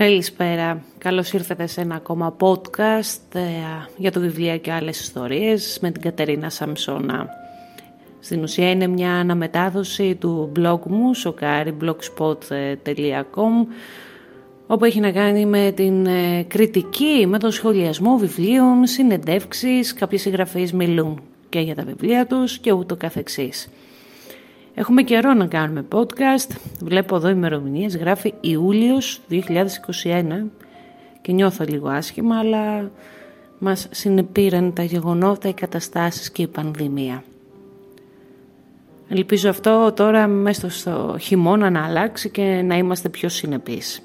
Καλησπέρα. Καλώς ήρθατε σε ένα ακόμα podcast ε, για το βιβλίο και άλλες ιστορίες με την Κατερίνα Σαμσόνα. Στην ουσία είναι μια αναμετάδοση του blog μου, sokari.blogspot.com όπου έχει να κάνει με την ε, κριτική, με τον σχολιασμό βιβλίων, συνεντεύξεις, κάποιες συγγραφείς μιλούν και για τα βιβλία τους και ούτω καθεξής. Έχουμε καιρό να κάνουμε podcast. Βλέπω εδώ ημερομηνίες. Γράφει Ιούλιος 2021 και νιώθω λίγο άσχημα, αλλά μας συνεπήραν τα γεγονότα, οι καταστάσεις και η πανδημία. Ελπίζω αυτό τώρα μέσα στο χειμώνα να αλλάξει και να είμαστε πιο συνεπείς.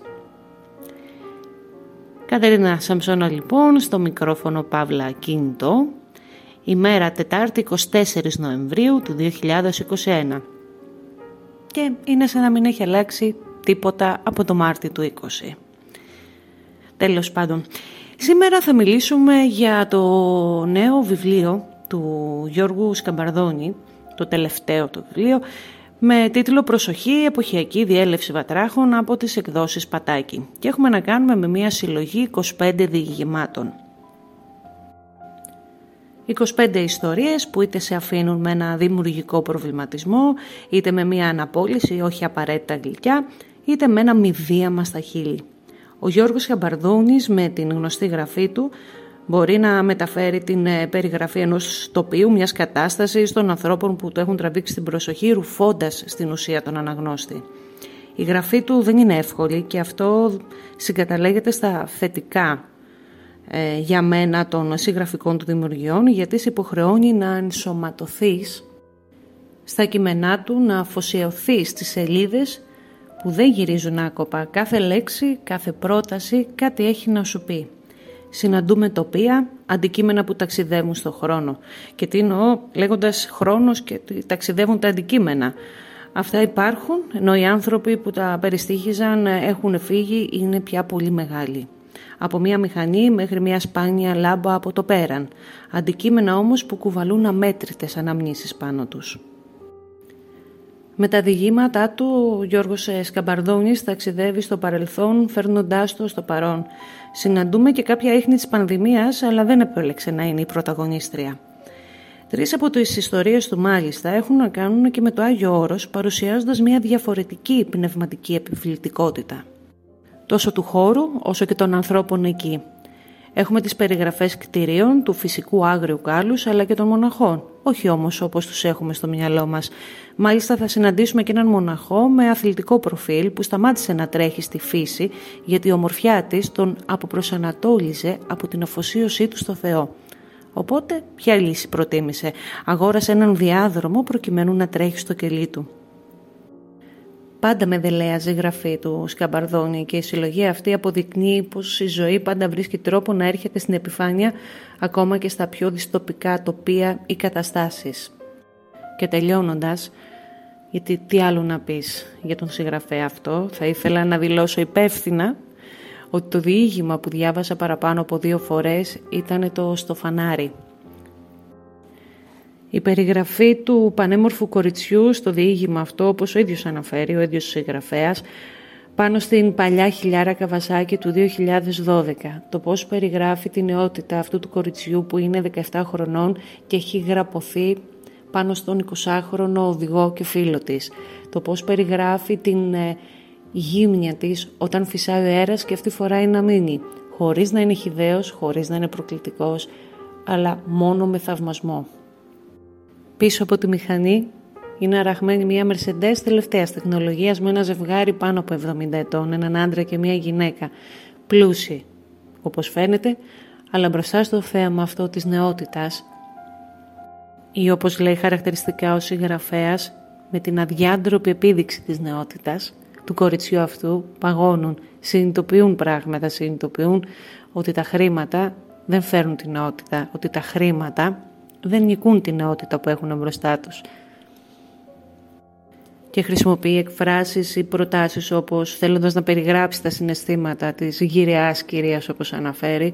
Κατερίνα Σαμψώνα λοιπόν στο μικρόφωνο Παύλα Κίνητο ημέρα Τετάρτη 24 Νοεμβρίου του 2021 και είναι σαν να μην έχει αλλάξει τίποτα από το Μάρτι του 20. Τέλος πάντων, σήμερα θα μιλήσουμε για το νέο βιβλίο του Γιώργου Σκαμπαρδόνη, το τελευταίο το βιβλίο, με τίτλο «Προσοχή, εποχιακή διέλευση βατράχων» από τις εκδόσεις Πατάκη. Και έχουμε να κάνουμε με μια συλλογή 25 διηγημάτων. 25 ιστορίες που είτε σε αφήνουν με ένα δημιουργικό προβληματισμό, είτε με μια αναπόλυση, όχι απαραίτητα γλυκιά, είτε με ένα μηδίαμα στα χείλη. Ο Γιώργος Χαμπαρδούνης με την γνωστή γραφή του μπορεί να μεταφέρει την ε, περιγραφή ενός τοπίου, μιας κατάστασης των ανθρώπων που το έχουν τραβήξει την προσοχή, ρουφώντας στην ουσία τον αναγνώστη. Η γραφή του δεν είναι εύκολη και αυτό συγκαταλέγεται στα θετικά ε, για μένα των συγγραφικών του δημιουργιών γιατί σε υποχρεώνει να ενσωματωθείς στα κείμενά του, να αφοσιωθείς στις σελίδες που δεν γυρίζουν άκοπα. Κάθε λέξη, κάθε πρόταση κάτι έχει να σου πει. Συναντούμε τοπία, αντικείμενα που ταξιδεύουν στο χρόνο. Και τι εννοώ λέγοντας χρόνος και ταξιδεύουν τα αντικείμενα. Αυτά υπάρχουν, ενώ οι άνθρωποι που τα περιστήχιζαν έχουν φύγει, είναι πια πολύ μεγάλοι από μία μηχανή μέχρι μία σπάνια λάμπα από το πέραν, αντικείμενα όμως που κουβαλούν αμέτρητες αναμνήσεις πάνω τους. Με τα διηγήματά του, ο Γιώργος Σκαμπαρδόνης ταξιδεύει στο παρελθόν φέρνοντάς το στο παρόν. Συναντούμε και κάποια ίχνη της πανδημίας, αλλά δεν επέλεξε να είναι η πρωταγωνίστρια. Τρεις από τις ιστορίες του μάλιστα έχουν να κάνουν και με το Άγιο Όρος, παρουσιάζοντας μια διαφορετική πνευματική επιφυλητικότητα τόσο του χώρου όσο και των ανθρώπων εκεί. Έχουμε τις περιγραφές κτηρίων του φυσικού άγριου κάλους αλλά και των μοναχών, όχι όμως όπως τους έχουμε στο μυαλό μας. Μάλιστα θα συναντήσουμε και έναν μοναχό με αθλητικό προφίλ που σταμάτησε να τρέχει στη φύση γιατί η ομορφιά της τον αποπροσανατόλιζε από την αφοσίωσή του στο Θεό. Οπότε ποια λύση προτίμησε; Αγόρασε έναν διάδρομο προκειμένου να τρέχει στο κελί του. Πάντα με δελέαζε η γραφή του Σκαμπαρδόνη και η συλλογή αυτή αποδεικνύει πως η ζωή πάντα βρίσκει τρόπο να έρχεται στην επιφάνεια ακόμα και στα πιο δυστοπικά τοπία ή καταστάσεις. Και τελειώνοντας, γιατί τι άλλο να πεις για τον συγγραφέα αυτό, θα ήθελα να δηλώσω υπεύθυνα ότι το διήγημα που διάβασα παραπάνω από δύο φορές ήταν το «Στο φανάρι» Η περιγραφή του πανέμορφου κοριτσιού στο διήγημα αυτό, όπως ο ίδιος αναφέρει, ο ίδιος ο συγγραφέας, πάνω στην παλιά χιλιάρα Καβασάκη του 2012. Το πώς περιγράφει την νεότητα αυτού του κοριτσιού που είναι 17 χρονών και έχει γραπωθεί πάνω στον 20χρονο οδηγό και φίλο της. Το πώς περιγράφει την ε, γύμνια της όταν φυσάει ο αέρας και αυτή φοράει να μείνει. Χωρίς να είναι χιδαίος, χωρίς να είναι προκλητικός, αλλά μόνο με θαυμασμό. Πίσω από τη μηχανή. Είναι αραγμένη μια Mercedes τελευταίας τεχνολογίας με ένα ζευγάρι πάνω από 70 ετών, έναν άντρα και μια γυναίκα, πλούσιοι, όπως φαίνεται, αλλά μπροστά στο θέαμα αυτό της νεότητας ή όπως λέει χαρακτηριστικά ο συγγραφέας με την αδιάντροπη επίδειξη της νεότητας του κοριτσιού αυτού παγώνουν, συνειδητοποιούν πράγματα, συνειδητοποιούν ότι τα χρήματα δεν φέρνουν την νεότητα, ότι τα χρήματα δεν νικούν την νεότητα που έχουν μπροστά τους. Και χρησιμοποιεί εκφράσεις ή προτάσεις όπως θέλοντας να περιγράψει τα συναισθήματα της γυριάς κυρίας όπως αναφέρει,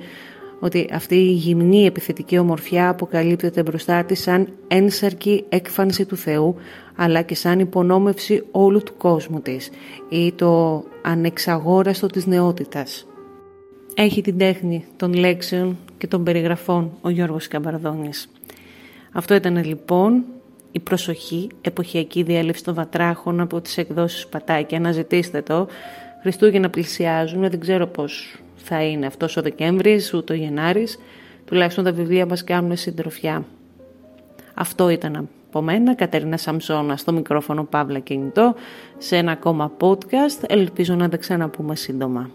ότι αυτή η γυμνή επιθετική ομορφιά αποκαλύπτεται μπροστά της σαν ένσαρκη έκφανση του Θεού αλλά και σαν υπονόμευση όλου του κόσμου της ή το ανεξαγόραστο της νεότητας. Έχει την τέχνη των λέξεων και των περιγραφών ο Γιώργος Καμπαρδόνης. Αυτό ήταν λοιπόν η προσοχή, εποχιακή διέλευση των βατράχων από τις εκδόσεις Πατάκια. Να ζητήστε το. Χριστούγεννα πλησιάζουν, δεν ξέρω πώς θα είναι αυτός ο Δεκέμβρης, ούτε ο Γενάρης. Τουλάχιστον τα βιβλία μας κάνουν συντροφιά. Αυτό ήταν από μένα, Κατερίνα Σαμσόνα, στο μικρόφωνο Παύλα Κινητό, σε ένα ακόμα podcast. Ελπίζω να τα ξαναπούμε σύντομα.